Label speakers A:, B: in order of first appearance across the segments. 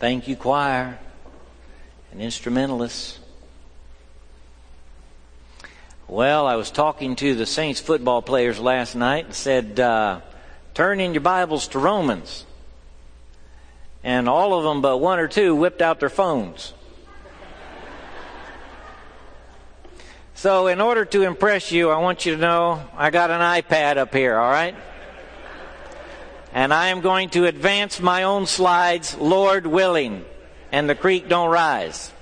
A: Thank you, choir and instrumentalists. Well, I was talking to the Saints football players last night and said, uh, turn in your Bibles to Romans. And all of them but one or two whipped out their phones. So, in order to impress you, I want you to know I got an iPad up here, all right? And I am going to advance my own slides, Lord willing, and the creek don't rise.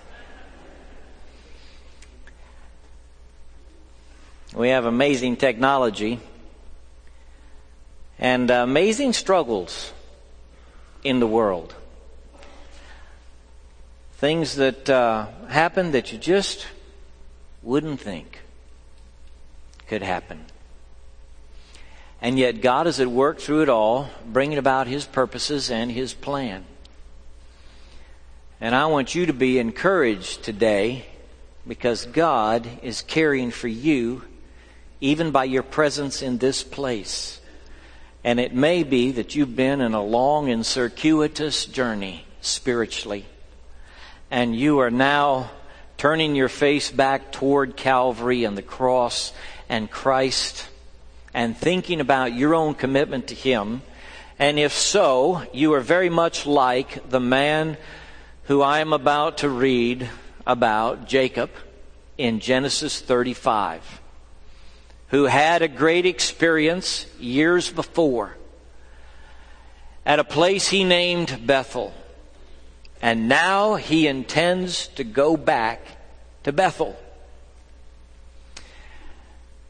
A: We have amazing technology and amazing struggles in the world. Things that uh, happen that you just wouldn't think could happen. And yet God is at work through it all, bringing about His purposes and His plan. And I want you to be encouraged today because God is caring for you even by your presence in this place. And it may be that you've been in a long and circuitous journey spiritually. And you are now turning your face back toward Calvary and the cross and Christ and thinking about your own commitment to Him. And if so, you are very much like the man who I am about to read about, Jacob, in Genesis 35, who had a great experience years before at a place he named Bethel. And now he intends to go back to Bethel.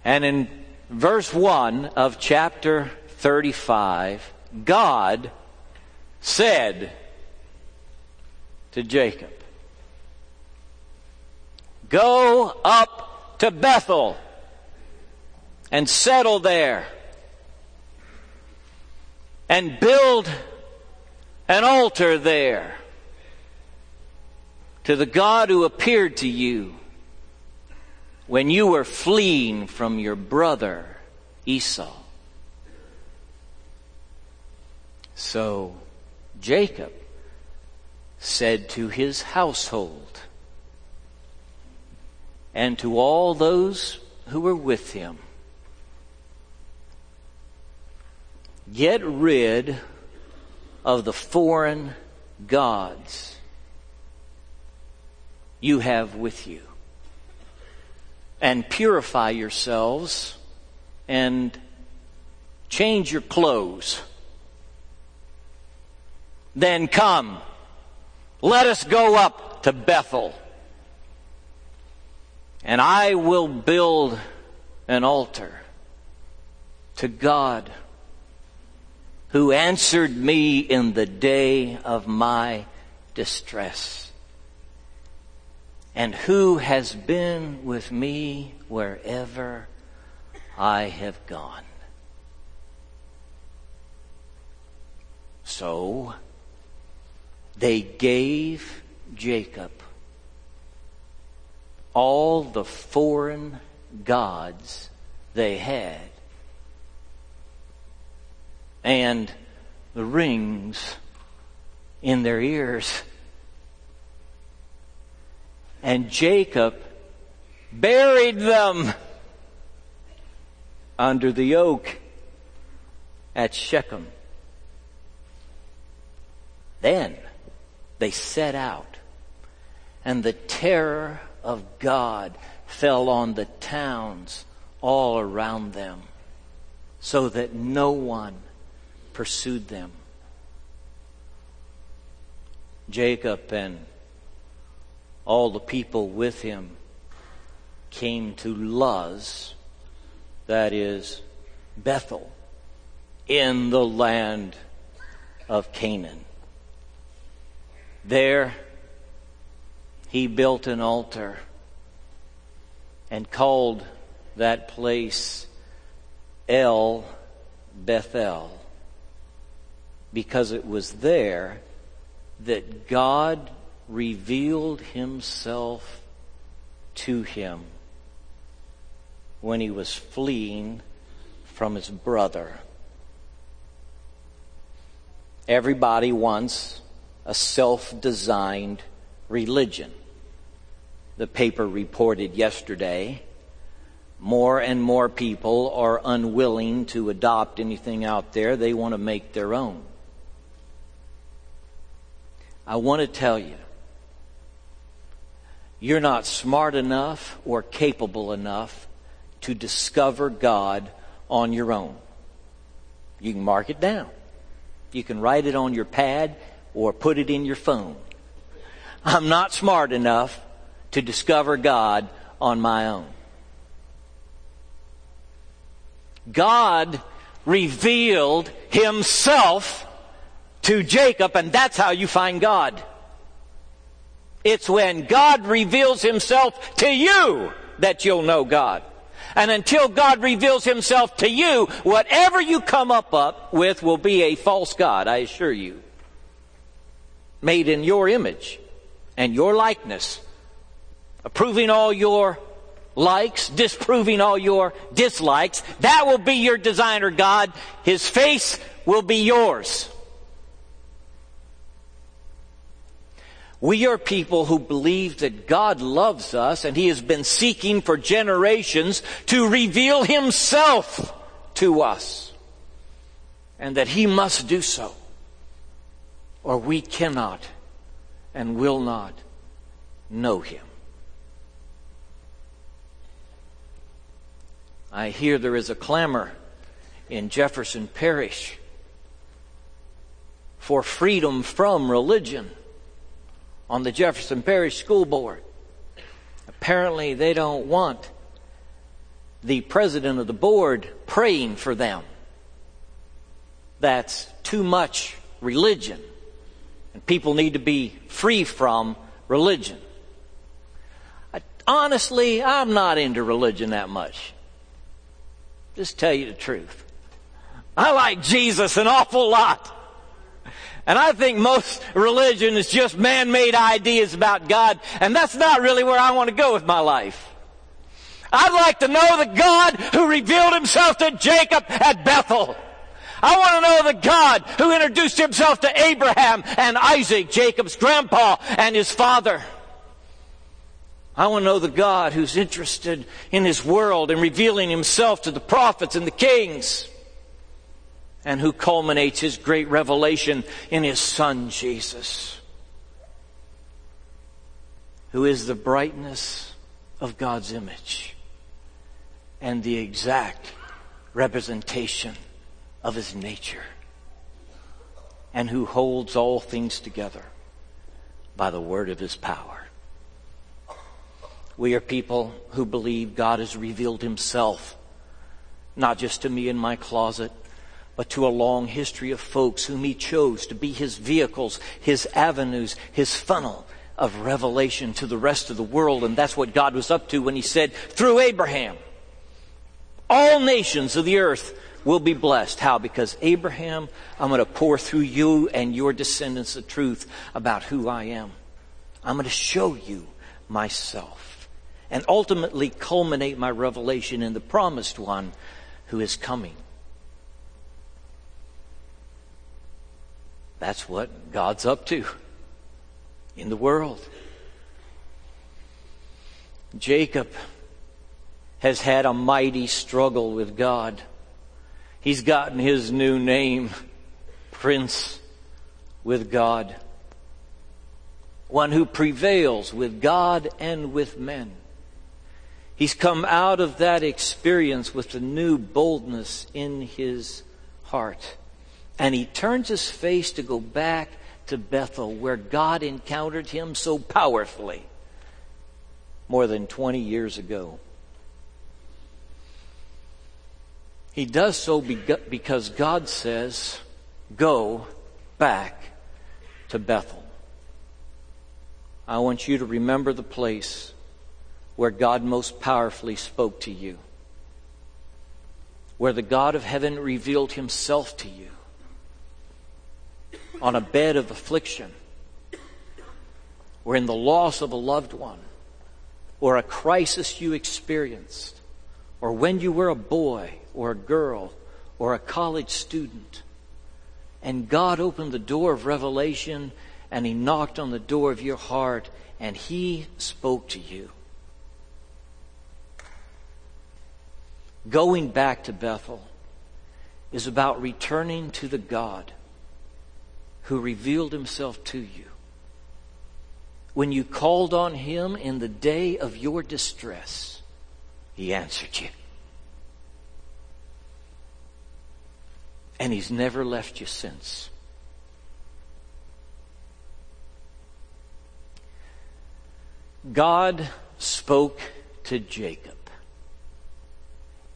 A: And in verse 1 of chapter 35, God said to Jacob, Go up to Bethel and settle there and build an altar there to the God who appeared to you when you were fleeing from your brother Esau. So Jacob said to his household and to all those who were with him, Get rid of the foreign gods you have with you. And purify yourselves and change your clothes. Then come, let us go up to Bethel. And I will build an altar to God who answered me in the day of my distress and who has been with me wherever I have gone. So they gave Jacob all the foreign gods they had and the rings in their ears and Jacob buried them under the oak at Shechem. Then they set out, and the terror of God fell on the towns all around them, so that no one pursued them. Jacob and all the people with him came to Luz, that is Bethel, in the land of Canaan. There he built an altar and called that place El Bethel because it was there that God revealed himself to him when he was fleeing from his brother. Everybody wants a self designed religion. The paper reported yesterday more and more people are unwilling to adopt anything out there. They want to make their own. I want to tell you, you're not smart enough or capable enough to discover God on your own. You can mark it down. You can write it on your pad or put it in your phone. I'm not smart enough to discover God on my own. God revealed himself to Jacob, and that's how you find God. It's when God reveals himself to you that you'll know God. And until God reveals himself to you, whatever you come up, up with will be a false God, I assure you. Made in your image and your likeness, approving all your likes, disproving all your dislikes. That will be your designer God. His face will be yours. We are people who believe that God loves us and He has been seeking for generations to reveal Himself to us. And that He must do so. Or we cannot and will not know Him. I hear there is a clamor in Jefferson Parish for freedom from religion on the Jefferson Parish School Board. Apparently, they don't want the president of the board praying for them. That's too much religion. And people need to be free from religion. I, honestly, I'm not into religion that much. Just tell you the truth. I like Jesus an awful lot. And I think most religion is just man-made ideas about God, and that's not really where I want to go with my life. I'd like to know the God who revealed himself to Jacob at Bethel. I want to know the God who introduced himself to Abraham and Isaac, Jacob's grandpa and his father. I want to know the God who's interested in His world and revealing Himself to the prophets and the kings, and who culminates His great revelation in His Son, Jesus, who is the brightness of God's image and the exact representation of His nature, and who holds all things together by the word of His power. We are people who believe God has revealed himself, not just to me in my closet, but to a long history of folks whom he chose to be his vehicles, his avenues, his funnel of revelation to the rest of the world. And that's what God was up to when he said, through Abraham, all nations of the earth will be blessed. How? Because Abraham, I'm going to pour through you and your descendants the truth about who I am. I'm going to show you myself and ultimately culminate my revelation in the promised one who is coming. That's what God's up to in the world. Jacob has had a mighty struggle with God. He's gotten his new name, Prince with God. One who prevails with God and with men. He's come out of that experience with a new boldness in his heart. And he turns his face to go back to Bethel, where God encountered him so powerfully more than 20 years ago. He does so because God says, Go back to Bethel. I want you to remember the place where God most powerfully spoke to you, where the God of heaven revealed himself to you on a bed of affliction, or in the loss of a loved one, or a crisis you experienced, or when you were a boy or a girl or a college student. And God opened the door of revelation and He knocked on the door of your heart and He spoke to you. Going back to Bethel is about returning to the God who revealed Himself to you. When you called on Him in the day of your distress, He answered you. And He's never left you since. God spoke to Jacob.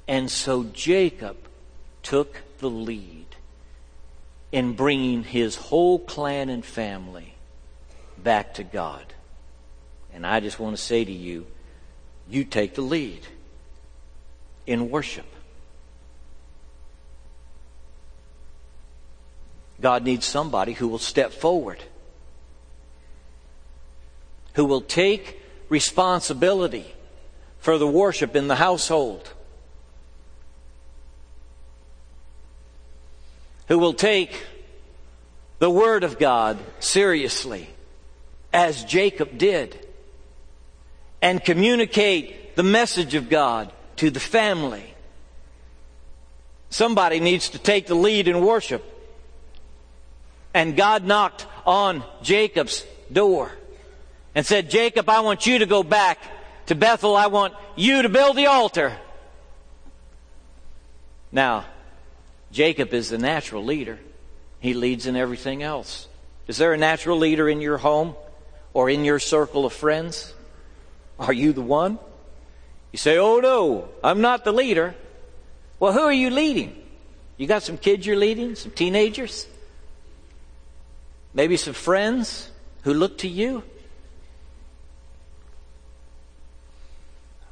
A: And so Jacob took the lead in bringing his whole clan and family back to God. And I just want to say to you, you take the lead in worship. God needs somebody who will step forward, who will take responsibility for the worship in the household, who will take the Word of God seriously, as Jacob did, and communicate the message of God to the family. Somebody needs to take the lead in worship. And God knocked on Jacob's door and said, Jacob, I want you to go back to Bethel. I want you to build the altar. Now, Jacob is the natural leader. He leads in everything else. Is there a natural leader in your home or in your circle of friends? Are you the one? You say, Oh no, I'm not the leader. Well, who are you leading? You got some kids you're leading? Some teenagers? Maybe some friends who look to you?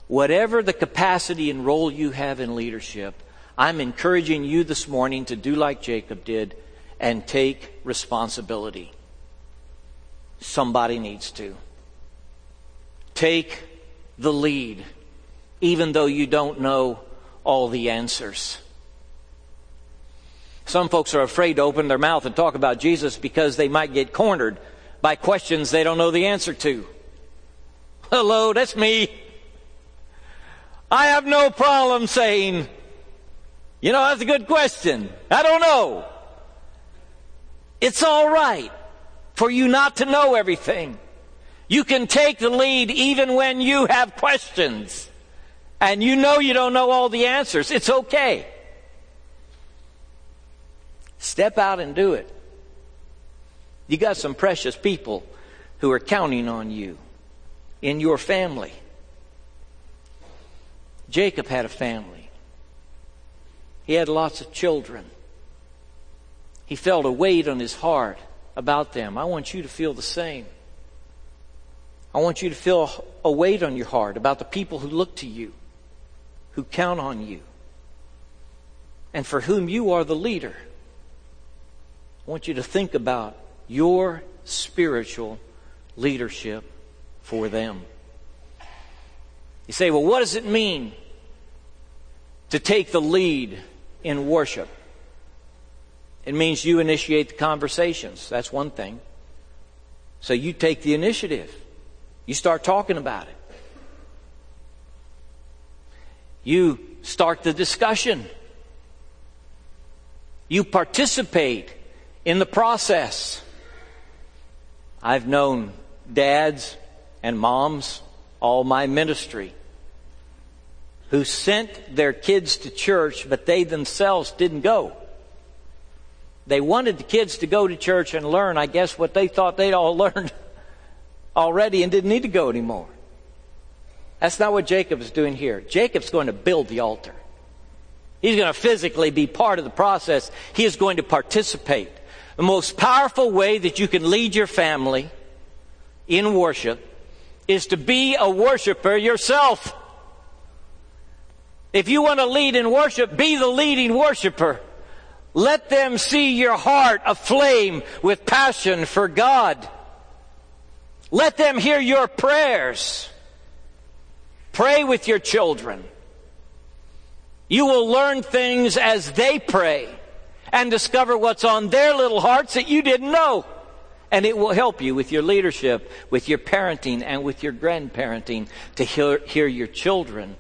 A: Whatever the capacity and role you have in leadership, I'm encouraging you this morning to do like Jacob did and take responsibility. Somebody needs to. Take the lead, even though you don't know all the answers. Some folks are afraid to open their mouth and talk about Jesus because they might get cornered by questions they don't know the answer to. Hello, that's me. I have no problem saying, you know, that's a good question. I don't know. It's all right for you not to know everything. You can take the lead even when you have questions and you know you don't know all the answers. It's okay. Step out and do it. You got some precious people who are counting on you in your family. Jacob had a family. He had lots of children. He felt a weight on his heart about them. I want you to feel the same. I want you to feel a weight on your heart about the people who look to you, who count on you, and for whom you are the leader. I want you to think about your spiritual leadership for them. You say, well, what does it mean to take the lead in worship. It means you initiate the conversations. That's one thing. So you take the initiative. You start talking about it. You start the discussion. You participate in the process. I've known dads and moms all my ministry who sent their kids to church, but they themselves didn't go. They wanted the kids to go to church and learn, I guess, what they thought they'd all learned already and didn't need to go anymore. That's not what Jacob is doing here. Jacob's going to build the altar. He's going to physically be part of the process. He is going to participate. The most powerful way that you can lead your family in worship is to be a worshiper yourself. If you want to lead in worship, be the leading worshiper. Let them see your heart aflame with passion for God. Let them hear your prayers. Pray with your children. You will learn things as they pray and discover what's on their little hearts that you didn't know. And it will help you with your leadership, with your parenting, and with your grandparenting to hear, hear your children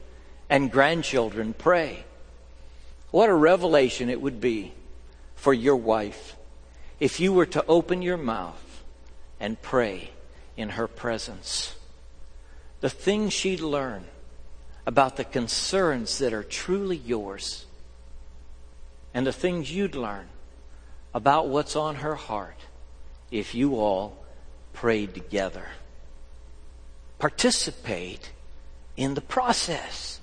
A: and grandchildren pray. What a revelation it would be for your wife if you were to open your mouth and pray in her presence. The things she'd learn about the concerns that are truly yours and the things you'd learn about what's on her heart if you all prayed together. Participate in the process.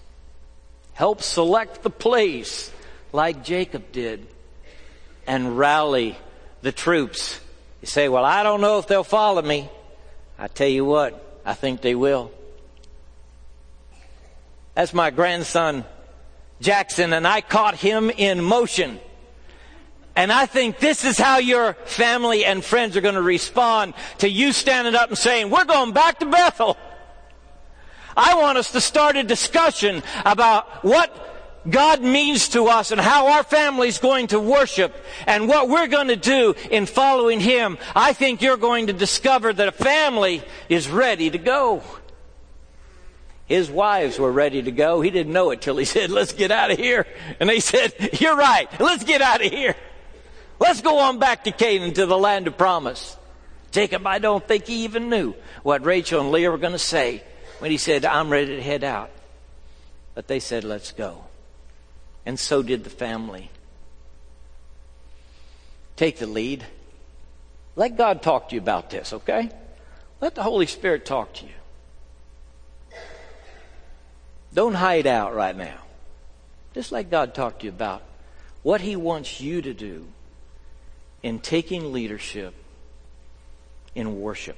A: Help select the place like Jacob did and rally the troops. You say, well, I don't know if they'll follow me. I tell you what, I think they will. That's my grandson, Jackson, and I caught him in motion. And I think this is how your family and friends are going to respond to you standing up and saying, we're going back to Bethel. I want us to start a discussion about what God means to us and how our family is going to worship and what we're going to do in following Him. I think you're going to discover that a family is ready to go. His wives were ready to go. He didn't know it till he said, let's get out of here. And they said, you're right. Let's get out of here. Let's go on back to Canaan, to the land of promise. Jacob, I don't think he even knew what Rachel and Leah were going to say when he said, I'm ready to head out. But they said, let's go. And so did the family. Take the lead. Let God talk to you about this, okay? Let the Holy Spirit talk to you. Don't hide out right now. Just let God talk to you about what He wants you to do in taking leadership in worship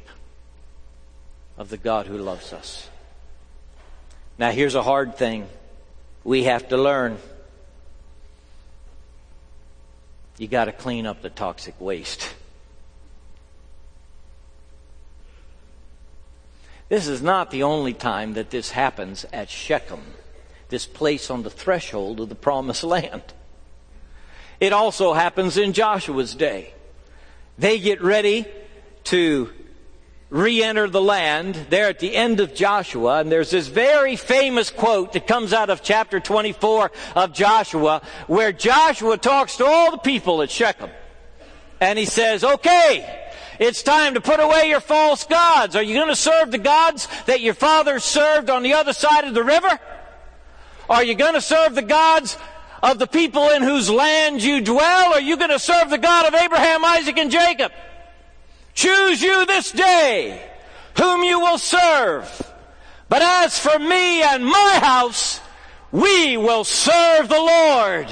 A: of the God who loves us. Now, here's a hard thing we have to learn. You got to clean up the toxic waste. This is not the only time that this happens at Shechem, this place on the threshold of the promised land. It also happens in Joshua's day. They get ready to re-enter the land there at the end of Joshua. And there's this very famous quote that comes out of chapter 24 of Joshua where Joshua talks to all the people at Shechem. And he says, okay, it's time to put away your false gods. Are you going to serve the gods that your fathers served on the other side of the river? Are you going to serve the gods of the people in whose land you dwell? Are you going to serve the God of Abraham, Isaac, and Jacob? Choose you this day whom you will serve. But as for me and my house, we will serve the Lord.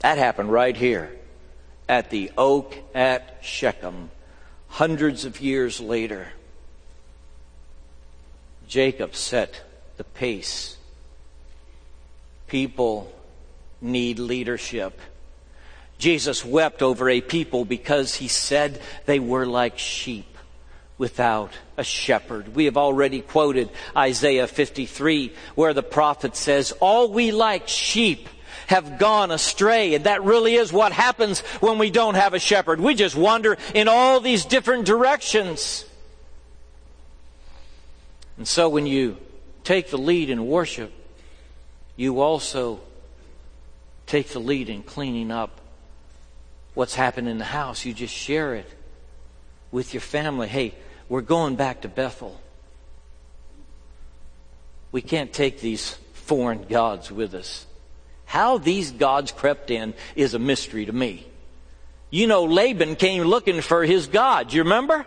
A: That happened right here at the oak at Shechem, hundreds of years later. Jacob set the pace People need leadership. Jesus wept over a people because he said they were like sheep without a shepherd. We have already quoted Isaiah 53 where the prophet says, all we like sheep have gone astray. And that really is what happens when we don't have a shepherd. We just wander in all these different directions. And so when you take the lead in worship, you also take the lead in cleaning up what's happened in the house. You just share it with your family. Hey, we're going back to Bethel. We can't take these foreign gods with us. How these gods crept in is a mystery to me. You know, Laban came looking for his gods, you remember?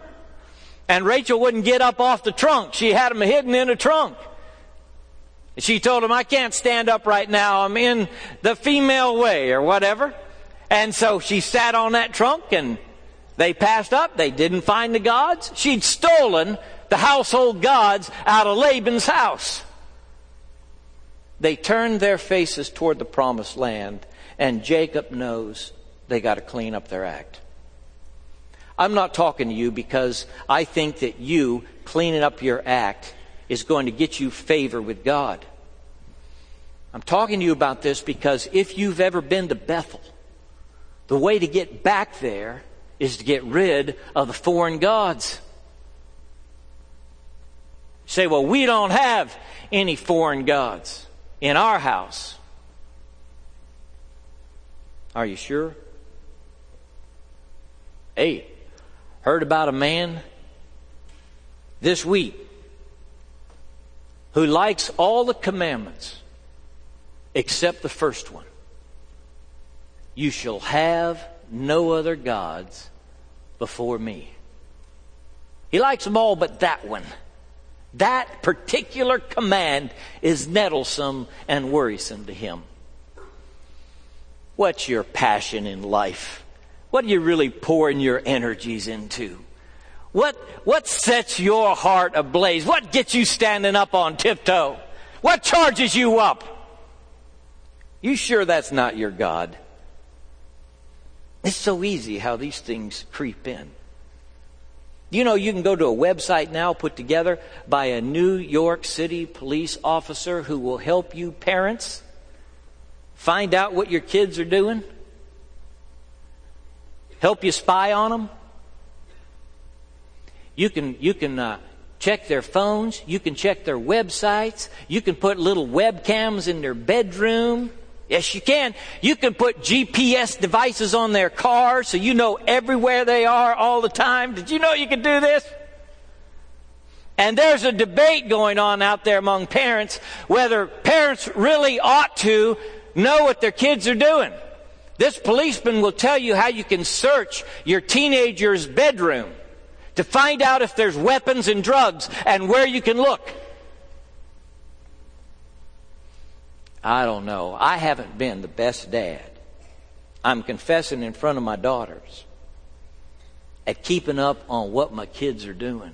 A: And Rachel wouldn't get up off the trunk. She had them hidden in a trunk. She told him, I can't stand up right now. I'm in the female way or whatever. And so she sat on that trunk and they passed up. They didn't find the gods. She'd stolen the household gods out of Laban's house. They turned their faces toward the promised land and Jacob knows they got to clean up their act. I'm not talking to you because I think that you cleaning up your act is going to get you favor with God. I'm talking to you about this because if you've ever been to Bethel, the way to get back there is to get rid of the foreign gods. say, well, we don't have any foreign gods in our house. Are you sure? Hey, heard about a man this week who likes all the commandments except the first one. You shall have no other gods before me. He likes them all but that one. That particular command is nettlesome and worrisome to him. What's your passion in life? What are you really pouring your energies into? What, what sets your heart ablaze? What gets you standing up on tiptoe? What charges you up? You sure that's not your God? It's so easy how these things creep in. You know, you can go to a website now put together by a New York City police officer who will help you parents find out what your kids are doing, help you spy on them. You can, you can uh, check their phones, you can check their websites, you can put little webcams in their bedroom. Yes, you can. You can put GPS devices on their car so you know everywhere they are all the time. Did you know you could do this? And there's a debate going on out there among parents whether parents really ought to know what their kids are doing. This policeman will tell you how you can search your teenager's bedroom to find out if there's weapons and drugs and where you can look. I don't know. I haven't been the best dad. I'm confessing in front of my daughters at keeping up on what my kids are doing.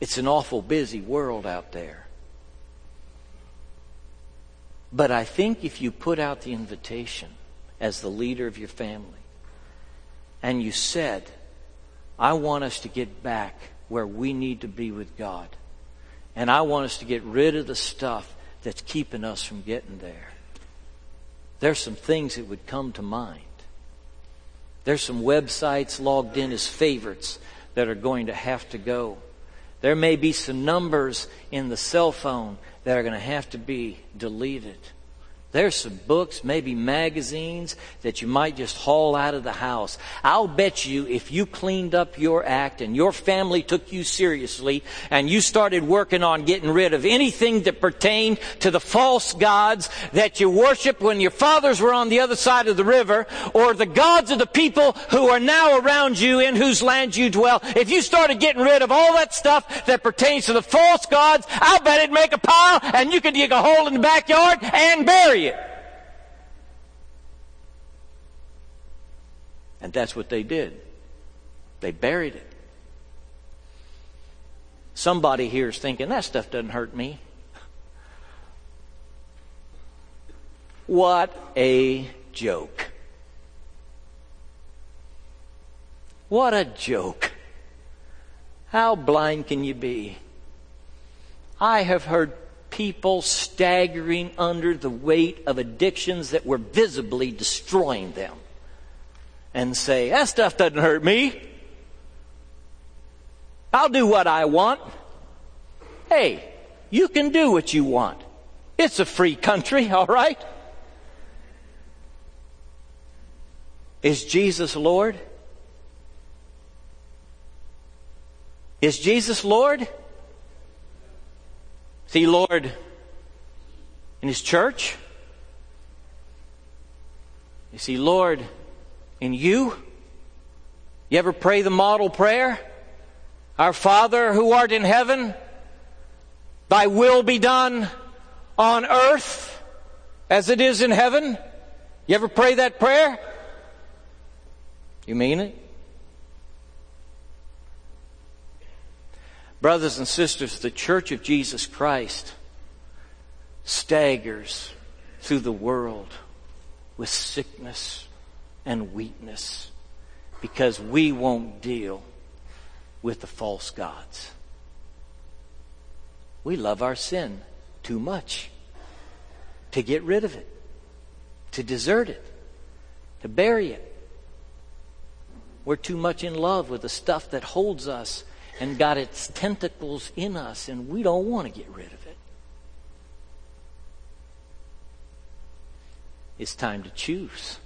A: It's an awful busy world out there. But I think if you put out the invitation as the leader of your family and you said, I want us to get back where we need to be with God, and I want us to get rid of the stuff that's keeping us from getting there. There's some things that would come to mind. There's some websites logged in as favorites that are going to have to go. There may be some numbers in the cell phone that are going to have to be deleted. There's some books, maybe magazines that you might just haul out of the house. I'll bet you if you cleaned up your act and your family took you seriously and you started working on getting rid of anything that pertained to the false gods that you worshiped when your fathers were on the other side of the river or the gods of the people who are now around you in whose land you dwell, if you started getting rid of all that stuff that pertains to the false gods, I'll bet it'd make a pile and you could dig a hole in the backyard and bury it. And that's what they did. They buried it. Somebody here is thinking, that stuff doesn't hurt me. What a joke. What a joke. How blind can you be? I have heard people staggering under the weight of addictions that were visibly destroying them and say, that stuff doesn't hurt me. I'll do what I want. Hey, you can do what you want. It's a free country, all right? Is Jesus Lord? Is Jesus Lord? Is he Lord in his church? Is he Lord in you? You ever pray the model prayer? Our Father who art in heaven, thy will be done on earth as it is in heaven. You ever pray that prayer? You mean it? Brothers and sisters, the Church of Jesus Christ staggers through the world with sickness and weakness because we won't deal with the false gods. We love our sin too much to get rid of it, to desert it, to bury it. We're too much in love with the stuff that holds us and got its tentacles in us, and we don't want to get rid of it. It's time to choose.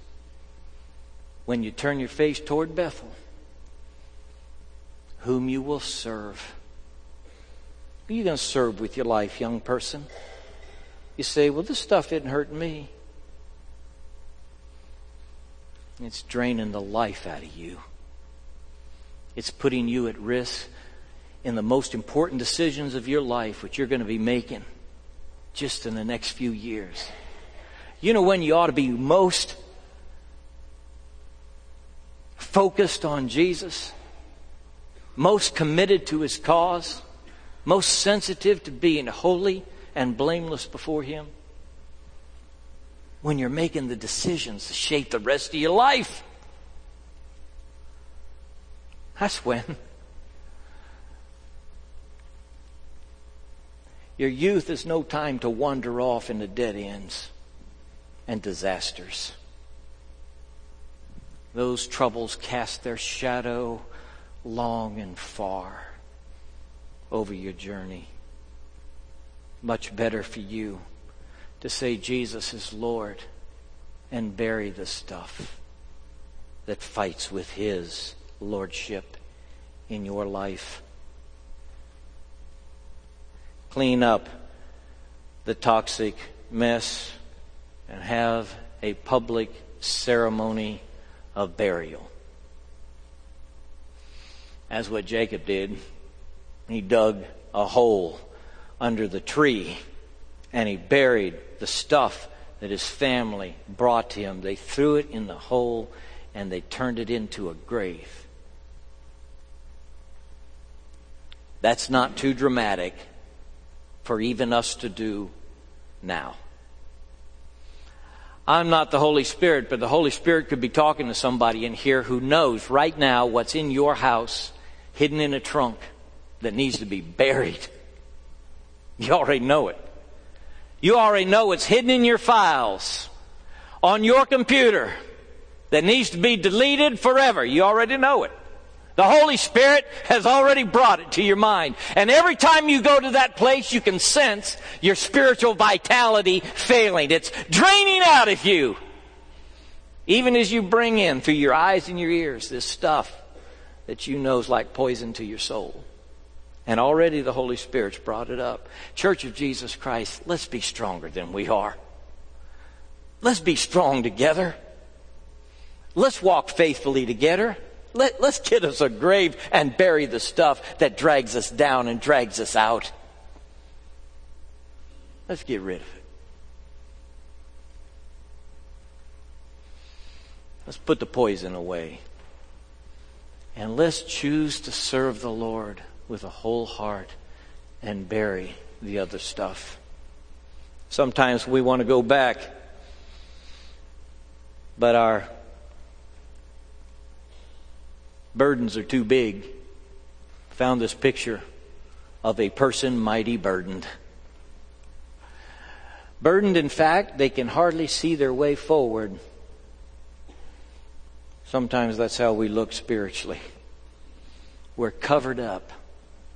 A: When you turn your face toward Bethel, whom you will serve. Who are you going to serve with your life, young person? You say, well, this stuff isn't hurting me. It's draining the life out of you. It's putting you at risk in the most important decisions of your life, which you're going to be making just in the next few years. You know when you ought to be most focused on Jesus, most committed to his cause, most sensitive to being holy and blameless before him? When you're making the decisions to shape the rest of your life. That's when. Your youth is no time to wander off into dead ends and disasters. Those troubles cast their shadow long and far over your journey. Much better for you to say Jesus is Lord and bury the stuff that fights with His Lordship in your life clean up the toxic mess and have a public ceremony of burial. That's what Jacob did. He dug a hole under the tree and he buried the stuff that his family brought him. They threw it in the hole and they turned it into a grave. That's not too dramatic for even us to do now. I'm not the Holy Spirit, but the Holy Spirit could be talking to somebody in here who knows right now what's in your house hidden in a trunk that needs to be buried. You already know it. You already know it's hidden in your files on your computer that needs to be deleted forever. You already know it. The Holy Spirit has already brought it to your mind. And every time you go to that place, you can sense your spiritual vitality failing. It's draining out of you. Even as you bring in through your eyes and your ears this stuff that you know is like poison to your soul. And already the Holy Spirit's brought it up. Church of Jesus Christ, let's be stronger than we are. Let's be strong together. Let's walk faithfully together. Let, let's get us a grave and bury the stuff that drags us down and drags us out. Let's get rid of it. Let's put the poison away. And let's choose to serve the Lord with a whole heart and bury the other stuff. Sometimes we want to go back, but our burdens are too big. Found this picture of a person mighty burdened. Burdened, in fact, they can hardly see their way forward. Sometimes that's how we look spiritually. We're covered up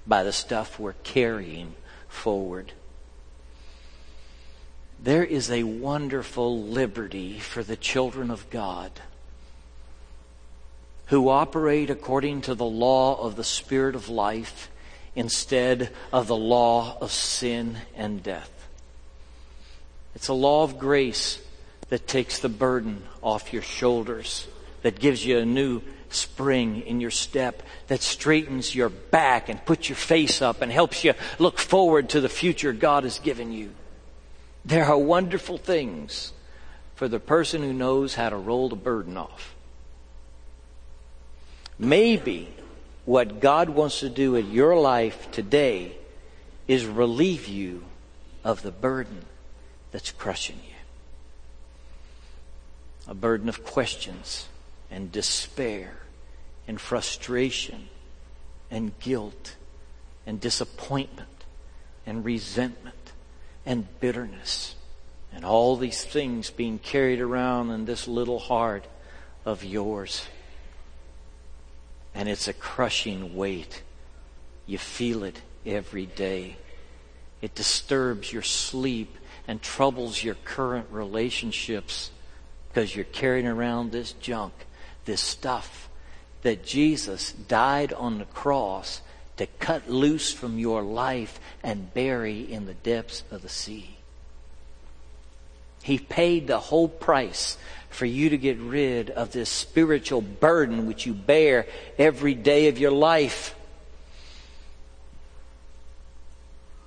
A: by the stuff we're carrying forward. There is a wonderful liberty for the children of God who operate according to the law of the Spirit of life instead of the law of sin and death. It's a law of grace that takes the burden off your shoulders, that gives you a new spring in your step, that straightens your back and puts your face up and helps you look forward to the future God has given you. There are wonderful things for the person who knows how to roll the burden off. Maybe what God wants to do in your life today is relieve you of the burden that's crushing you. A burden of questions and despair and frustration and guilt and disappointment and resentment and bitterness and all these things being carried around in this little heart of yours. And it's a crushing weight. You feel it every day. It disturbs your sleep and troubles your current relationships because you're carrying around this junk, this stuff that Jesus died on the cross to cut loose from your life and bury in the depths of the sea. He paid the whole price for you to get rid of this spiritual burden which you bear every day of your life.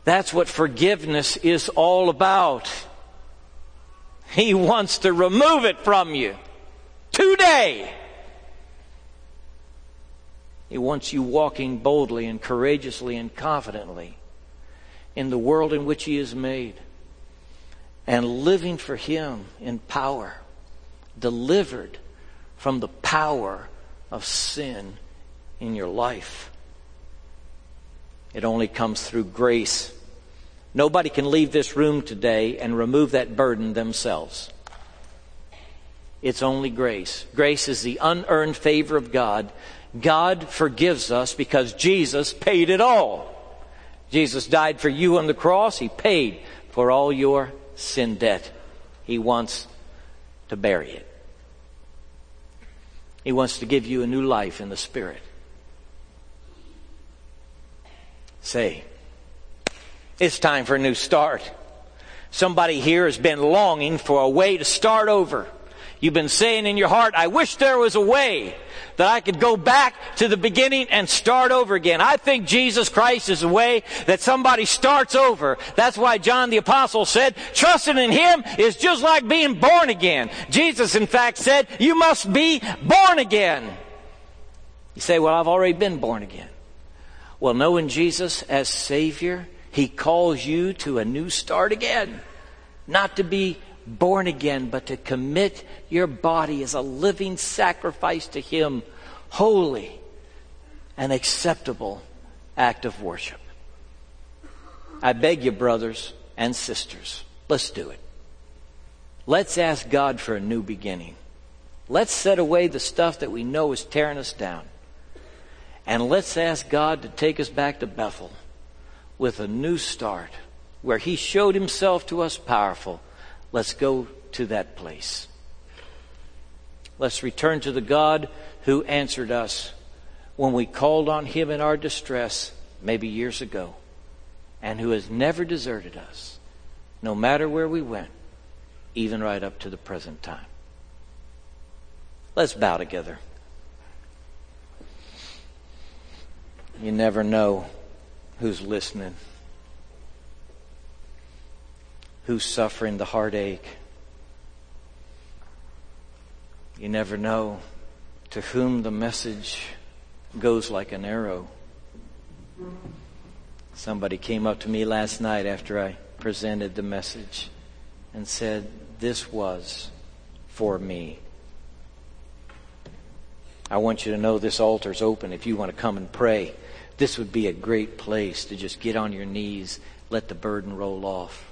A: That's what forgiveness is all about. He wants to remove it from you today. He wants you walking boldly and courageously and confidently in the world in which He is made and living for Him in power, delivered from the power of sin in your life. It only comes through grace. Nobody can leave this room today and remove that burden themselves. It's only grace. Grace is the unearned favor of God. God forgives us because Jesus paid it all. Jesus died for you on the cross. He paid for all your sin debt. He wants to bury it. He wants to give you a new life in the Spirit. Say, it's time for a new start. Somebody here has been longing for a way to start over. You've been saying in your heart, I wish there was a way that I could go back to the beginning and start over again. I think Jesus Christ is a way that somebody starts over. That's why John the Apostle said, trusting in Him is just like being born again. Jesus, in fact, said, you must be born again. You say, well, I've already been born again. Well, knowing Jesus as Savior, He calls you to a new start again. Not to be born again, but to commit your body as a living sacrifice to Him, holy and acceptable act of worship. I beg you, brothers and sisters, let's do it. Let's ask God for a new beginning. Let's set away the stuff that we know is tearing us down. And let's ask God to take us back to Bethel with a new start where He showed Himself to us powerful. Let's go to that place. Let's return to the God who answered us when we called on Him in our distress, maybe years ago, and who has never deserted us, no matter where we went, even right up to the present time. Let's bow together. You never know who's listening, who's suffering the heartache. You never know to whom the message goes like an arrow. Somebody came up to me last night after I presented the message and said, This was for me. I want you to know this altar's open if you want to come and pray this would be a great place to just get on your knees, let the burden roll off.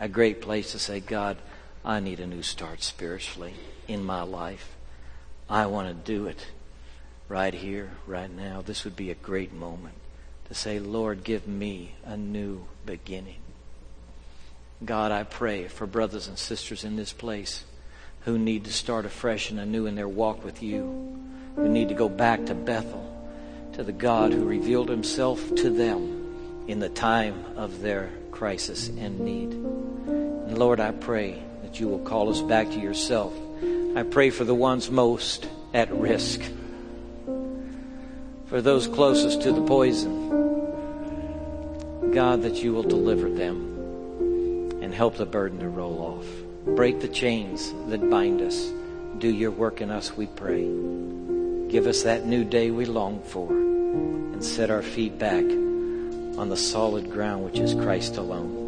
A: A great place to say, God, I need a new start spiritually in my life. I want to do it right here, right now. This would be a great moment to say, Lord, give me a new beginning. God, I pray for brothers and sisters in this place who need to start afresh and anew in their walk with you, who need to go back to Bethel to the God who revealed himself to them in the time of their crisis and need. Lord, I pray that you will call us back to yourself. I pray for the ones most at risk, for those closest to the poison. God, that you will deliver them and help the burden to roll off. Break the chains that bind us. Do your work in us, we pray. Give us that new day we long for and set our feet back on the solid ground which is Christ alone.